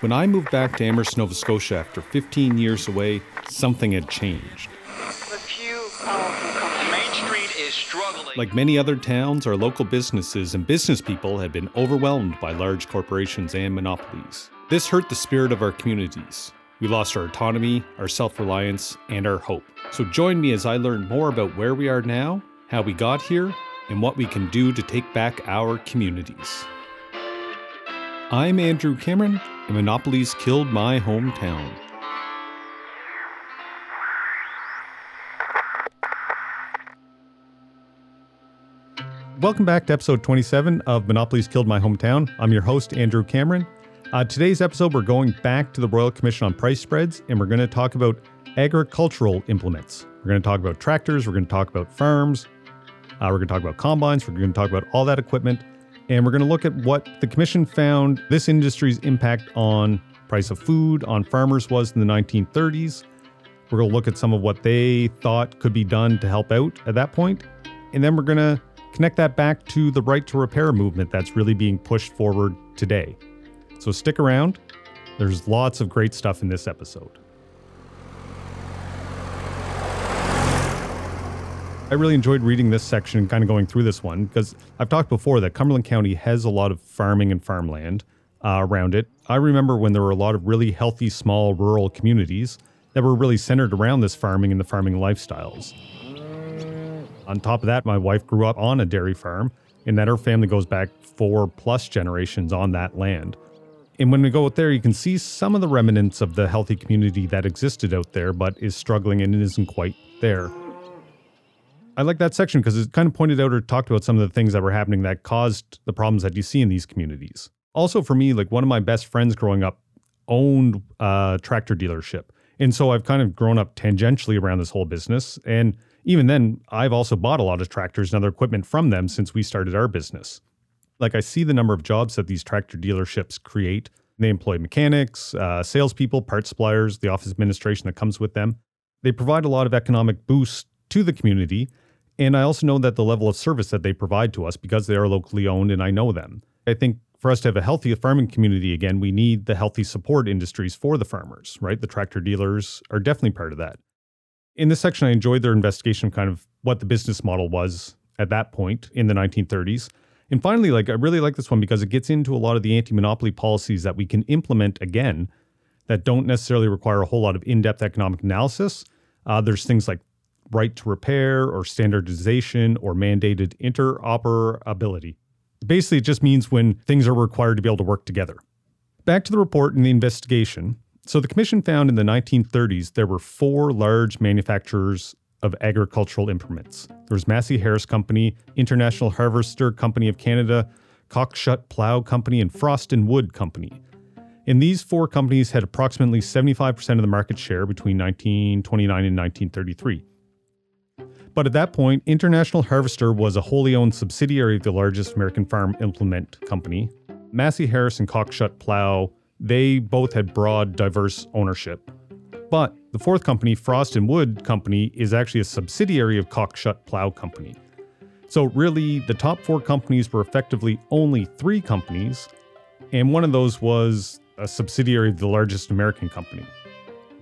When I moved back to Amherst, Nova Scotia after 15 years away, something had changed. Main Street is struggling. Like many other towns, our local businesses and business people had been overwhelmed by large corporations and monopolies. This hurt the spirit of our communities. We lost our autonomy, our self reliance, and our hope. So join me as I learn more about where we are now, how we got here, and what we can do to take back our communities. I'm Andrew Cameron, and monopolies killed my hometown. Welcome back to episode 27 of Monopolies Killed My Hometown. I'm your host, Andrew Cameron. Uh, today's episode, we're going back to the Royal Commission on Price Spreads, and we're going to talk about agricultural implements. We're going to talk about tractors, we're going to talk about farms, uh, we're going to talk about combines, we're going to talk about all that equipment, and we're going to look at what the Commission found this industry's impact on price of food, on farmers was in the 1930s. We're going to look at some of what they thought could be done to help out at that point, and then we're going to connect that back to the right to repair movement that's really being pushed forward today. So stick around. There's lots of great stuff in this episode. I really enjoyed reading this section and kind of going through this one because I've talked before that Cumberland County has a lot of farming and farmland uh, around it. I remember when there were a lot of really healthy, small rural communities that were really centered around this farming and the farming lifestyles. On top of that, my wife grew up on a dairy farm, and that her family goes back four plus generations on that land. And when we go out there, you can see some of the remnants of the healthy community that existed out there, but is struggling and isn't quite there. I like that section because it kind of pointed out or talked about some of the things that were happening that caused the problems that you see in these communities. Also, for me, like one of my best friends growing up owned a tractor dealership. And so I've kind of grown up tangentially around this whole business. And even then, I've also bought a lot of tractors and other equipment from them since we started our business. Like I see the number of jobs that these tractor dealerships create. They employ mechanics, uh, salespeople, parts suppliers, the office administration that comes with them. They provide a lot of economic boost to the community. And I also know that the level of service that they provide to us because they are locally owned and I know them. I think for us to have a healthy farming community again, we need the healthy support industries for the farmers, right? The tractor dealers are definitely part of that in this section, I enjoyed their investigation of kind of what the business model was at that point in the 1930s. And finally, like I really like this one because it gets into a lot of the anti-monopoly policies that we can implement again that don't necessarily require a whole lot of in-depth economic analysis. Uh, there's things like right to repair or standardization or mandated interoperability. Basically, it just means when things are required to be able to work together. Back to the report and the investigation. So the commission found in the 1930s there were four large manufacturers of agricultural implements. There was Massey Harris Company, International Harvester Company of Canada, Cockshutt Plough Company, and Frost and Wood Company. And these four companies had approximately 75% of the market share between 1929 and 1933. But at that point, International Harvester was a wholly owned subsidiary of the largest American farm implement company. Massey Harris and Cockshutt Plough they both had broad, diverse ownership. But the fourth company, Frost and Wood Company, is actually a subsidiary of Cockshutt Plough Company. So, really, the top four companies were effectively only three companies, and one of those was a subsidiary of the largest American company.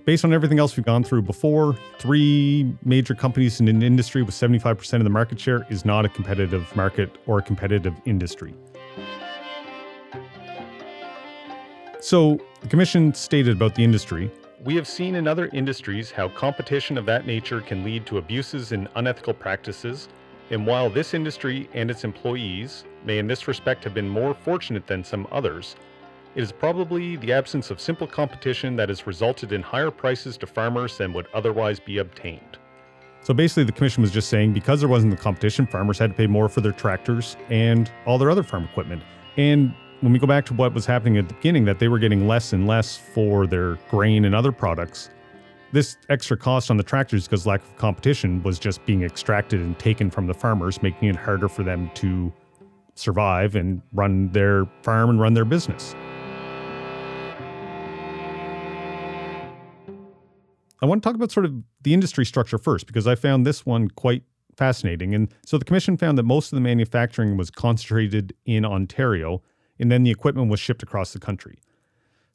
Based on everything else we've gone through before, three major companies in an industry with 75% of the market share is not a competitive market or a competitive industry. So, the Commission stated about the industry We have seen in other industries how competition of that nature can lead to abuses and unethical practices, and while this industry and its employees may in this respect have been more fortunate than some others, it is probably the absence of simple competition that has resulted in higher prices to farmers than would otherwise be obtained. So basically, the commission was just saying because there wasn't the competition, farmers had to pay more for their tractors and all their other farm equipment. And when we go back to what was happening at the beginning, that they were getting less and less for their grain and other products, this extra cost on the tractors because lack of competition was just being extracted and taken from the farmers, making it harder for them to survive and run their farm and run their business. I want to talk about sort of the industry structure first because I found this one quite fascinating. And so the commission found that most of the manufacturing was concentrated in Ontario and then the equipment was shipped across the country.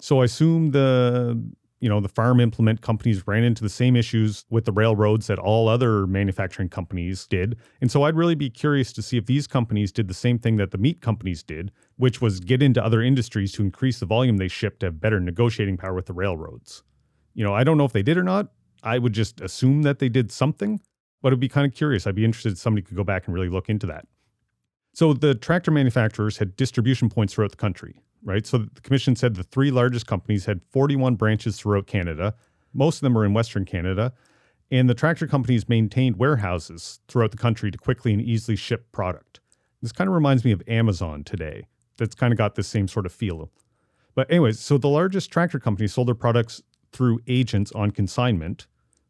So I assume the you know the farm implement companies ran into the same issues with the railroads that all other manufacturing companies did. And so I'd really be curious to see if these companies did the same thing that the meat companies did, which was get into other industries to increase the volume they shipped to have better negotiating power with the railroads. You know, I don't know if they did or not. I would just assume that they did something, but it'd be kind of curious. I'd be interested if somebody could go back and really look into that. So the tractor manufacturers had distribution points throughout the country, right? So the commission said the three largest companies had 41 branches throughout Canada. Most of them are in Western Canada. And the tractor companies maintained warehouses throughout the country to quickly and easily ship product. This kind of reminds me of Amazon today. That's kind of got the same sort of feel. But, anyways, so the largest tractor companies sold their products through agents on consignment,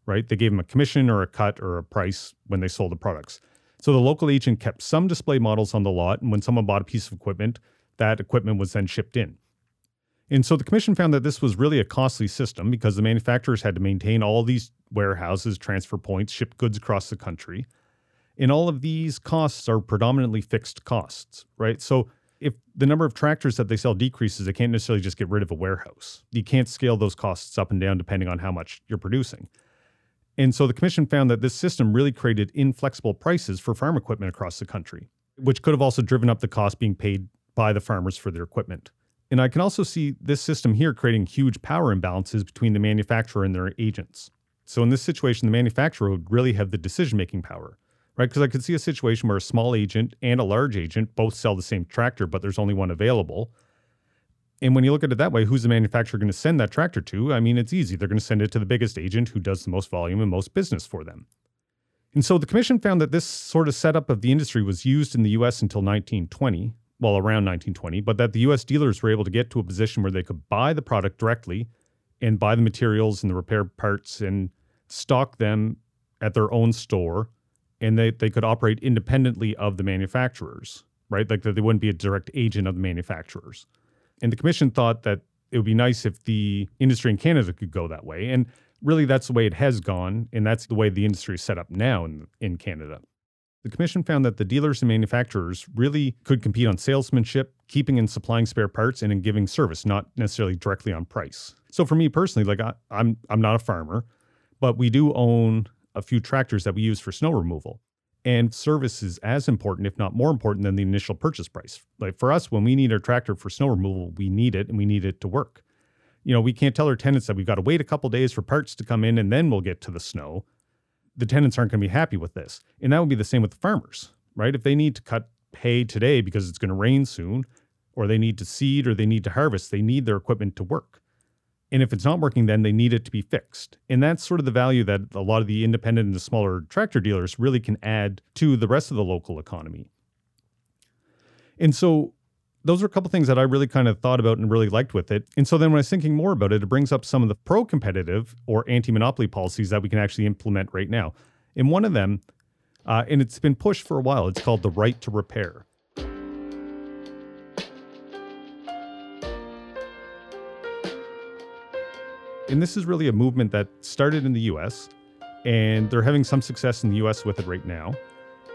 right? They gave them a commission or a cut or a price when they sold the products. So the local agent kept some display models on the lot, and when someone bought a piece of equipment, that equipment was then shipped in. And so the commission found that this was really a costly system because the manufacturers had to maintain all these warehouses, transfer points, ship goods across the country. And all of these costs are predominantly fixed costs, right? So if the number of tractors that they sell decreases, they can't necessarily just get rid of a warehouse. You can't scale those costs up and down depending on how much you're producing. And so the commission found that this system really created inflexible prices for farm equipment across the country, which could have also driven up the cost being paid by the farmers for their equipment. And I can also see this system here creating huge power imbalances between the manufacturer and their agents. So in this situation, the manufacturer would really have the decision making power, right? Because I could see a situation where a small agent and a large agent both sell the same tractor, but there's only one available. And when you look at it that way, who's the manufacturer going to send that tractor to? I mean, it's easy. They're going to send it to the biggest agent who does the most volume and most business for them. And so the commission found that this sort of setup of the industry was used in the US until 1920, well, around 1920, but that the US dealers were able to get to a position where they could buy the product directly and buy the materials and the repair parts and stock them at their own store. And they, they could operate independently of the manufacturers, right? Like that they wouldn't be a direct agent of the manufacturers. And the commission thought that it would be nice if the industry in Canada could go that way. And really, that's the way it has gone. And that's the way the industry is set up now in, in Canada. The commission found that the dealers and manufacturers really could compete on salesmanship, keeping and supplying spare parts, and in giving service, not necessarily directly on price. So for me personally, like I, I'm I'm not a farmer, but we do own a few tractors that we use for snow removal. And service is as important, if not more important, than the initial purchase price. Like for us, when we need our tractor for snow removal, we need it and we need it to work. You know, we can't tell our tenants that we've got to wait a couple days for parts to come in and then we'll get to the snow. The tenants aren't going to be happy with this. And that would be the same with the farmers, right? If they need to cut hay today because it's going to rain soon, or they need to seed or they need to harvest, they need their equipment to work. And if it's not working, then they need it to be fixed. And that's sort of the value that a lot of the independent and the smaller tractor dealers really can add to the rest of the local economy. And so those are a couple things that I really kind of thought about and really liked with it. And so then when I was thinking more about it, it brings up some of the pro competitive or anti monopoly policies that we can actually implement right now. And one of them, uh, and it's been pushed for a while, it's called the right to repair. And this is really a movement that started in the US, and they're having some success in the US with it right now.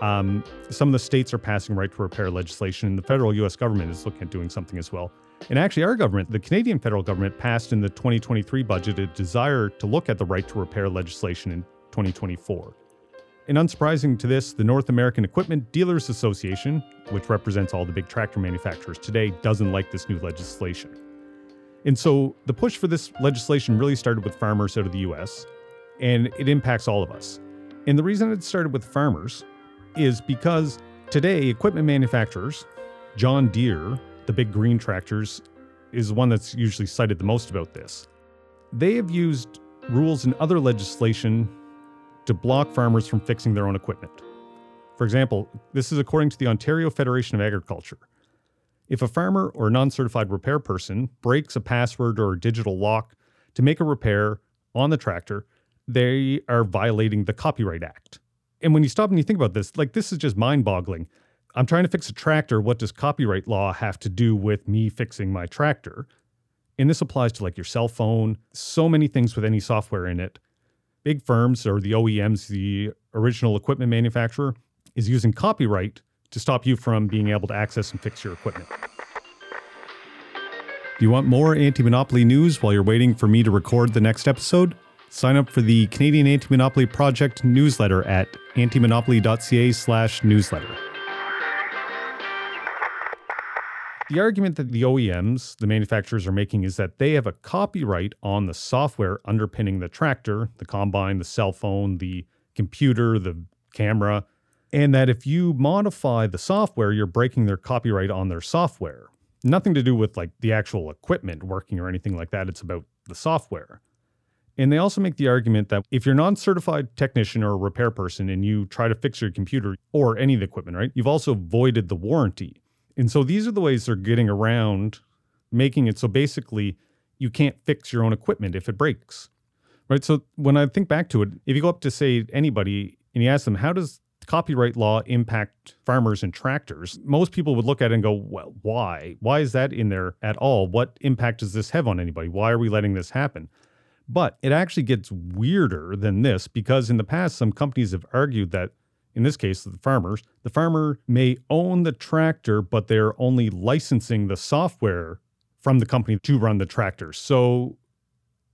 Um, some of the states are passing right to repair legislation, and the federal US government is looking at doing something as well. And actually, our government, the Canadian federal government, passed in the 2023 budget a desire to look at the right to repair legislation in 2024. And unsurprising to this, the North American Equipment Dealers Association, which represents all the big tractor manufacturers today, doesn't like this new legislation. And so the push for this legislation really started with farmers out of the US, and it impacts all of us. And the reason it started with farmers is because today, equipment manufacturers, John Deere, the big green tractors, is one that's usually cited the most about this. They have used rules and other legislation to block farmers from fixing their own equipment. For example, this is according to the Ontario Federation of Agriculture. If a farmer or non certified repair person breaks a password or a digital lock to make a repair on the tractor, they are violating the Copyright Act. And when you stop and you think about this, like this is just mind boggling. I'm trying to fix a tractor. What does copyright law have to do with me fixing my tractor? And this applies to like your cell phone, so many things with any software in it. Big firms or the OEMs, the original equipment manufacturer, is using copyright to stop you from being able to access and fix your equipment. Do you want more anti monopoly news while you're waiting for me to record the next episode? Sign up for the Canadian Anti Monopoly Project newsletter at antimonopoly.ca slash newsletter. The argument that the OEMs, the manufacturers, are making is that they have a copyright on the software underpinning the tractor, the combine, the cell phone, the computer, the camera, and that if you modify the software, you're breaking their copyright on their software nothing to do with like the actual equipment working or anything like that. It's about the software. And they also make the argument that if you're a non certified technician or a repair person and you try to fix your computer or any of the equipment, right, you've also voided the warranty. And so these are the ways they're getting around making it so basically you can't fix your own equipment if it breaks. Right. So when I think back to it, if you go up to say anybody and you ask them, how does copyright law impact farmers and tractors, most people would look at it and go, well, why? Why is that in there at all? What impact does this have on anybody? Why are we letting this happen? But it actually gets weirder than this because in the past, some companies have argued that, in this case, the farmers, the farmer may own the tractor, but they're only licensing the software from the company to run the tractor. So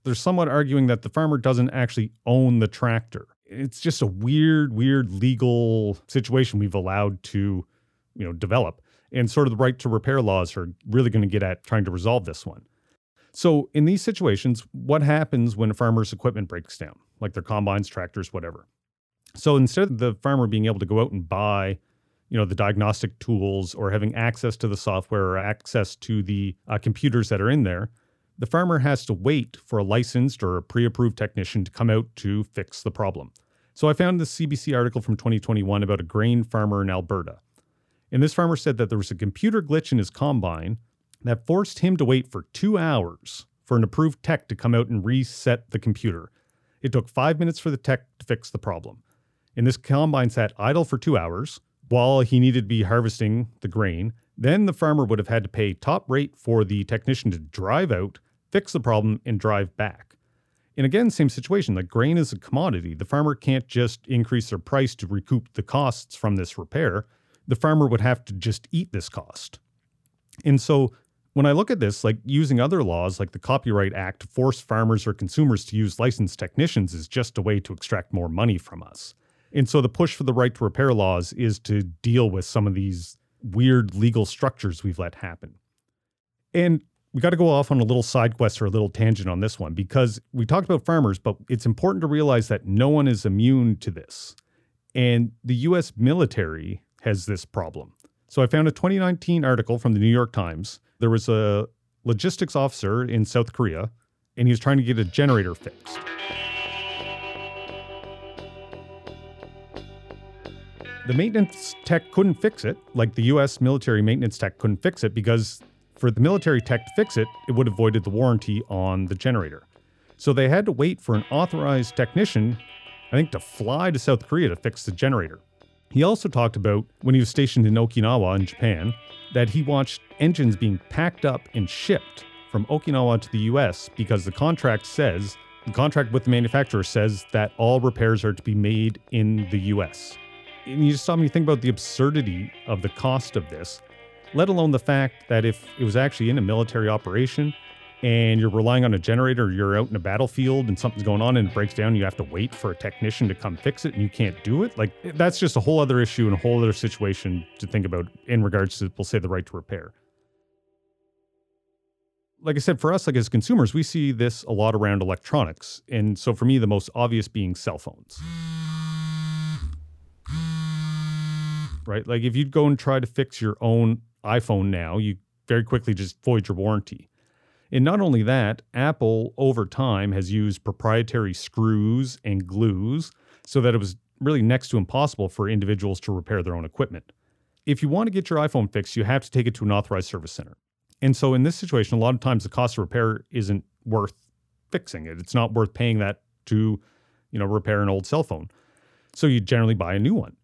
they're somewhat arguing that the farmer doesn't actually own the tractor it's just a weird, weird legal situation we've allowed to, you know, develop. And sort of the right to repair laws are really going to get at trying to resolve this one. So in these situations, what happens when a farmer's equipment breaks down, like their combines, tractors, whatever? So instead of the farmer being able to go out and buy, you know, the diagnostic tools or having access to the software or access to the uh, computers that are in there, the farmer has to wait for a licensed or a pre approved technician to come out to fix the problem. So I found this CBC article from 2021 about a grain farmer in Alberta. And this farmer said that there was a computer glitch in his combine that forced him to wait for two hours for an approved tech to come out and reset the computer. It took five minutes for the tech to fix the problem. And this combine sat idle for two hours while he needed to be harvesting the grain. Then the farmer would have had to pay top rate for the technician to drive out, fix the problem, and drive back. And again, same situation. Like grain is a commodity. The farmer can't just increase their price to recoup the costs from this repair. The farmer would have to just eat this cost. And so when I look at this, like using other laws like the Copyright Act to force farmers or consumers to use licensed technicians is just a way to extract more money from us. And so the push for the right to repair laws is to deal with some of these weird legal structures we've let happen. And we got to go off on a little side quest or a little tangent on this one because we talked about farmers, but it's important to realize that no one is immune to this. And the US military has this problem. So I found a 2019 article from the New York Times. There was a logistics officer in South Korea, and he was trying to get a generator fixed. The maintenance tech couldn't fix it, like the US military maintenance tech couldn't fix it because for the military tech to fix it, it would have voided the warranty on the generator. So they had to wait for an authorized technician, I think, to fly to South Korea to fix the generator. He also talked about when he was stationed in Okinawa in Japan that he watched engines being packed up and shipped from Okinawa to the US because the contract says, the contract with the manufacturer says that all repairs are to be made in the US. And you just saw me think about the absurdity of the cost of this let alone the fact that if it was actually in a military operation and you're relying on a generator, you're out in a battlefield and something's going on and it breaks down, you have to wait for a technician to come fix it and you can't do it. Like that's just a whole other issue and a whole other situation to think about in regards to, we'll say, the right to repair. Like I said, for us, like as consumers, we see this a lot around electronics. And so for me, the most obvious being cell phones. Right? Like if you'd go and try to fix your own iPhone now, you very quickly just void your warranty. And not only that, Apple over time has used proprietary screws and glues so that it was really next to impossible for individuals to repair their own equipment. If you want to get your iPhone fixed, you have to take it to an authorized service center. And so in this situation, a lot of times the cost of repair isn't worth fixing it. It's not worth paying that to, you know, repair an old cell phone. So you generally buy a new one.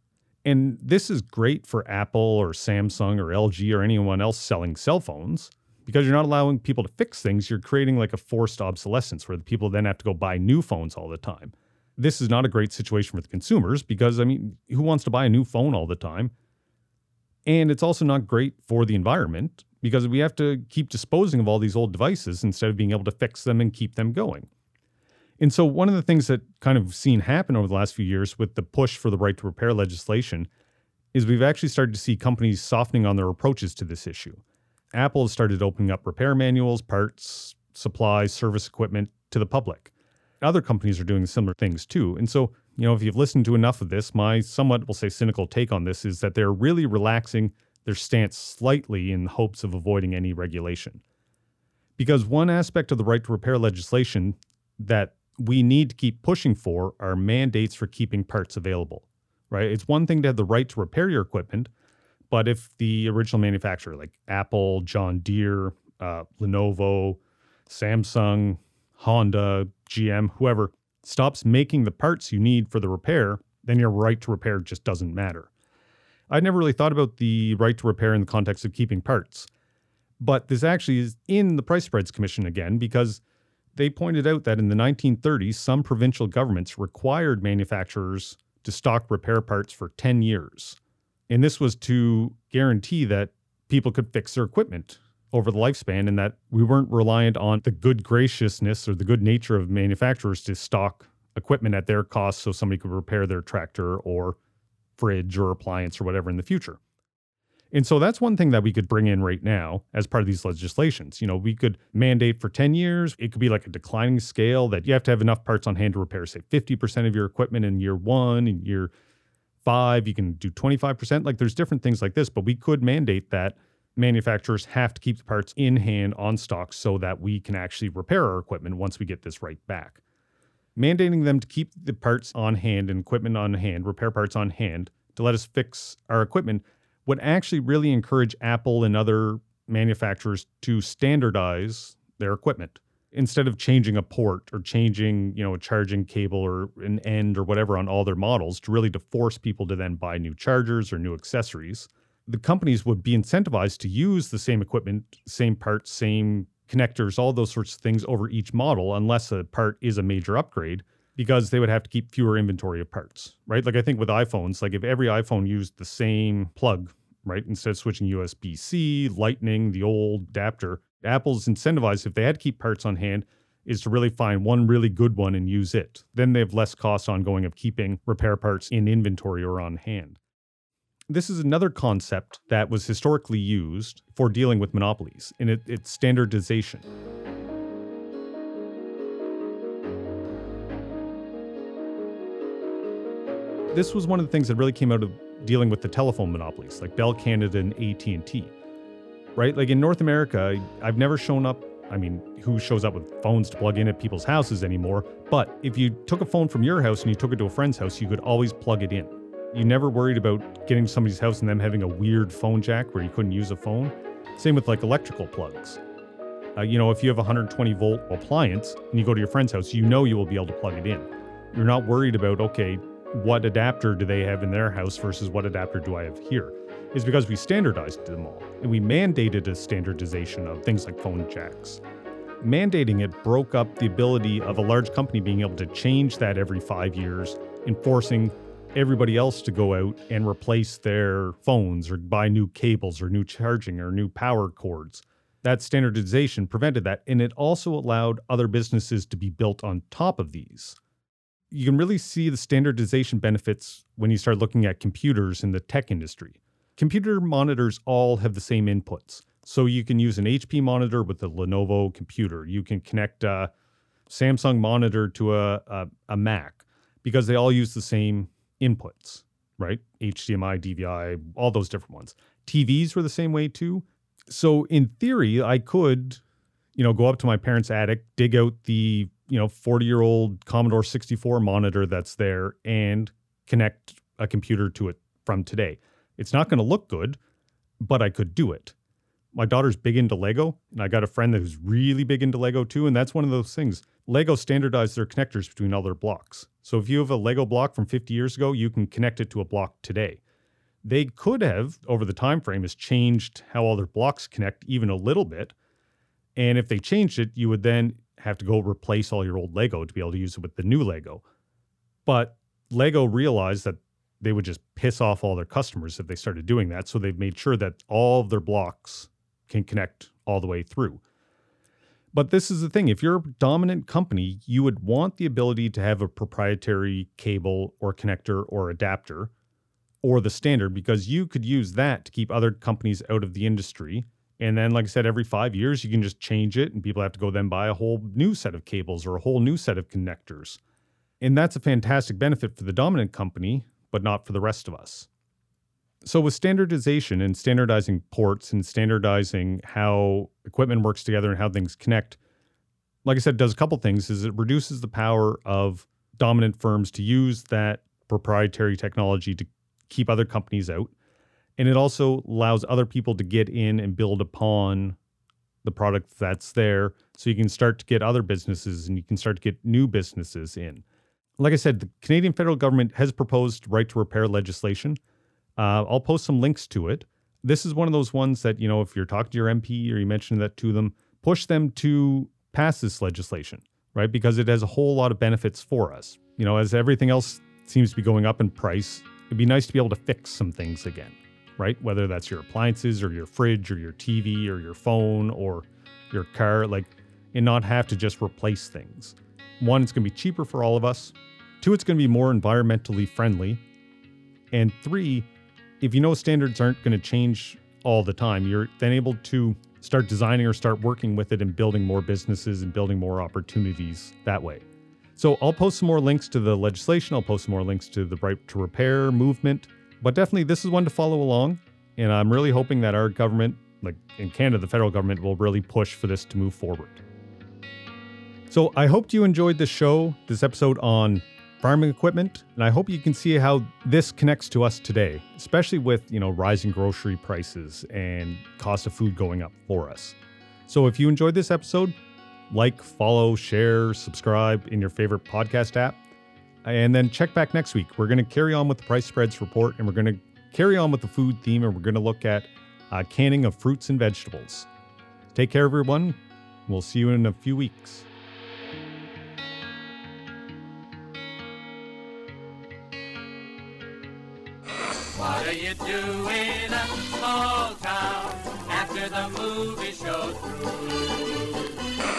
And this is great for Apple or Samsung or LG or anyone else selling cell phones because you're not allowing people to fix things. You're creating like a forced obsolescence where the people then have to go buy new phones all the time. This is not a great situation for the consumers because, I mean, who wants to buy a new phone all the time? And it's also not great for the environment because we have to keep disposing of all these old devices instead of being able to fix them and keep them going. And so, one of the things that kind of seen happen over the last few years with the push for the right to repair legislation is we've actually started to see companies softening on their approaches to this issue. Apple has started opening up repair manuals, parts, supplies, service equipment to the public. Other companies are doing similar things too. And so, you know, if you've listened to enough of this, my somewhat, we'll say, cynical take on this is that they're really relaxing their stance slightly in hopes of avoiding any regulation. Because one aspect of the right to repair legislation that we need to keep pushing for are mandates for keeping parts available, right? It's one thing to have the right to repair your equipment, but if the original manufacturer, like Apple, John Deere, uh, Lenovo, Samsung, Honda, GM, whoever, stops making the parts you need for the repair, then your right to repair just doesn't matter. I'd never really thought about the right to repair in the context of keeping parts. But this actually is in the Price Spreads Commission again because they pointed out that in the 1930s, some provincial governments required manufacturers to stock repair parts for 10 years. And this was to guarantee that people could fix their equipment over the lifespan and that we weren't reliant on the good graciousness or the good nature of manufacturers to stock equipment at their cost so somebody could repair their tractor or fridge or appliance or whatever in the future. And so that's one thing that we could bring in right now as part of these legislations. You know, we could mandate for 10 years. It could be like a declining scale that you have to have enough parts on hand to repair, say, 50% of your equipment in year one, in year five, you can do 25%. Like there's different things like this, but we could mandate that manufacturers have to keep the parts in hand on stock so that we can actually repair our equipment once we get this right back. Mandating them to keep the parts on hand and equipment on hand, repair parts on hand to let us fix our equipment would actually really encourage Apple and other manufacturers to standardize their equipment instead of changing a port or changing, you know, a charging cable or an end or whatever on all their models to really to force people to then buy new chargers or new accessories. The companies would be incentivized to use the same equipment, same parts, same connectors, all those sorts of things over each model unless a part is a major upgrade because they would have to keep fewer inventory of parts, right? Like I think with iPhones, like if every iPhone used the same plug, right, instead of switching USB C, Lightning, the old adapter, Apple's incentivized if they had to keep parts on hand is to really find one really good one and use it. Then they have less cost ongoing of keeping repair parts in inventory or on hand. This is another concept that was historically used for dealing with monopolies, and it, it's standardization. This was one of the things that really came out of dealing with the telephone monopolies, like Bell Canada and AT&T. Right? Like in North America, I've never shown up I mean, who shows up with phones to plug in at people's houses anymore? But if you took a phone from your house and you took it to a friend's house, you could always plug it in. You never worried about getting to somebody's house and them having a weird phone jack where you couldn't use a phone. Same with like electrical plugs. Uh, you know, if you have a 120 volt appliance and you go to your friend's house, you know you will be able to plug it in. You're not worried about, okay, what adapter do they have in their house versus what adapter do I have here? Is because we standardized them all and we mandated a standardization of things like phone jacks. Mandating it broke up the ability of a large company being able to change that every five years, enforcing everybody else to go out and replace their phones or buy new cables or new charging or new power cords. That standardization prevented that, and it also allowed other businesses to be built on top of these you can really see the standardization benefits when you start looking at computers in the tech industry. Computer monitors all have the same inputs. So you can use an HP monitor with a Lenovo computer. You can connect a Samsung monitor to a, a, a Mac because they all use the same inputs, right? HDMI, DVI, all those different ones. TVs were the same way too. So in theory, I could, you know, go up to my parents' attic, dig out the you know 40 year old commodore 64 monitor that's there and connect a computer to it from today. It's not going to look good but i could do it. My daughter's big into lego and i got a friend who's really big into lego too and that's one of those things. Lego standardized their connectors between all their blocks. So if you have a lego block from 50 years ago you can connect it to a block today. They could have over the time frame has changed how all their blocks connect even a little bit and if they changed it you would then have to go replace all your old Lego to be able to use it with the new Lego. But Lego realized that they would just piss off all their customers if they started doing that. So they've made sure that all of their blocks can connect all the way through. But this is the thing if you're a dominant company, you would want the ability to have a proprietary cable or connector or adapter or the standard because you could use that to keep other companies out of the industry. And then, like I said, every five years, you can just change it and people have to go then buy a whole new set of cables or a whole new set of connectors. And that's a fantastic benefit for the dominant company, but not for the rest of us. So, with standardization and standardizing ports and standardizing how equipment works together and how things connect, like I said, does a couple things is it reduces the power of dominant firms to use that proprietary technology to keep other companies out. And it also allows other people to get in and build upon the product that's there. So you can start to get other businesses and you can start to get new businesses in. Like I said, the Canadian federal government has proposed right to repair legislation. Uh, I'll post some links to it. This is one of those ones that, you know, if you're talking to your MP or you mention that to them, push them to pass this legislation, right? Because it has a whole lot of benefits for us. You know, as everything else seems to be going up in price, it'd be nice to be able to fix some things again, right? Whether that's your appliances or your fridge or your TV or your phone or your car, like, and not have to just replace things. One, it's going to be cheaper for all of us. Two, it's going to be more environmentally friendly. And three, if you know standards aren't going to change all the time, you're then able to start designing or start working with it and building more businesses and building more opportunities that way. So I'll post some more links to the legislation. I'll post some more links to the right to repair movement. But definitely, this is one to follow along. And I'm really hoping that our government, like in Canada, the federal government, will really push for this to move forward. So I hope you enjoyed this show, this episode on farming equipment, and I hope you can see how this connects to us today, especially with, you know, rising grocery prices and cost of food going up for us. So if you enjoyed this episode, like, follow, share, subscribe in your favorite podcast app. And then check back next week. We're going to carry on with the price spreads report and we're going to carry on with the food theme and we're going to look at uh, canning of fruits and vegetables. Take care, everyone. We'll see you in a few weeks. What are you doing small town after the movie show's through?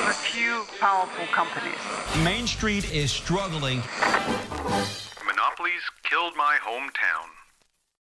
a few powerful companies. Main Street is struggling. Monopolies killed my hometown.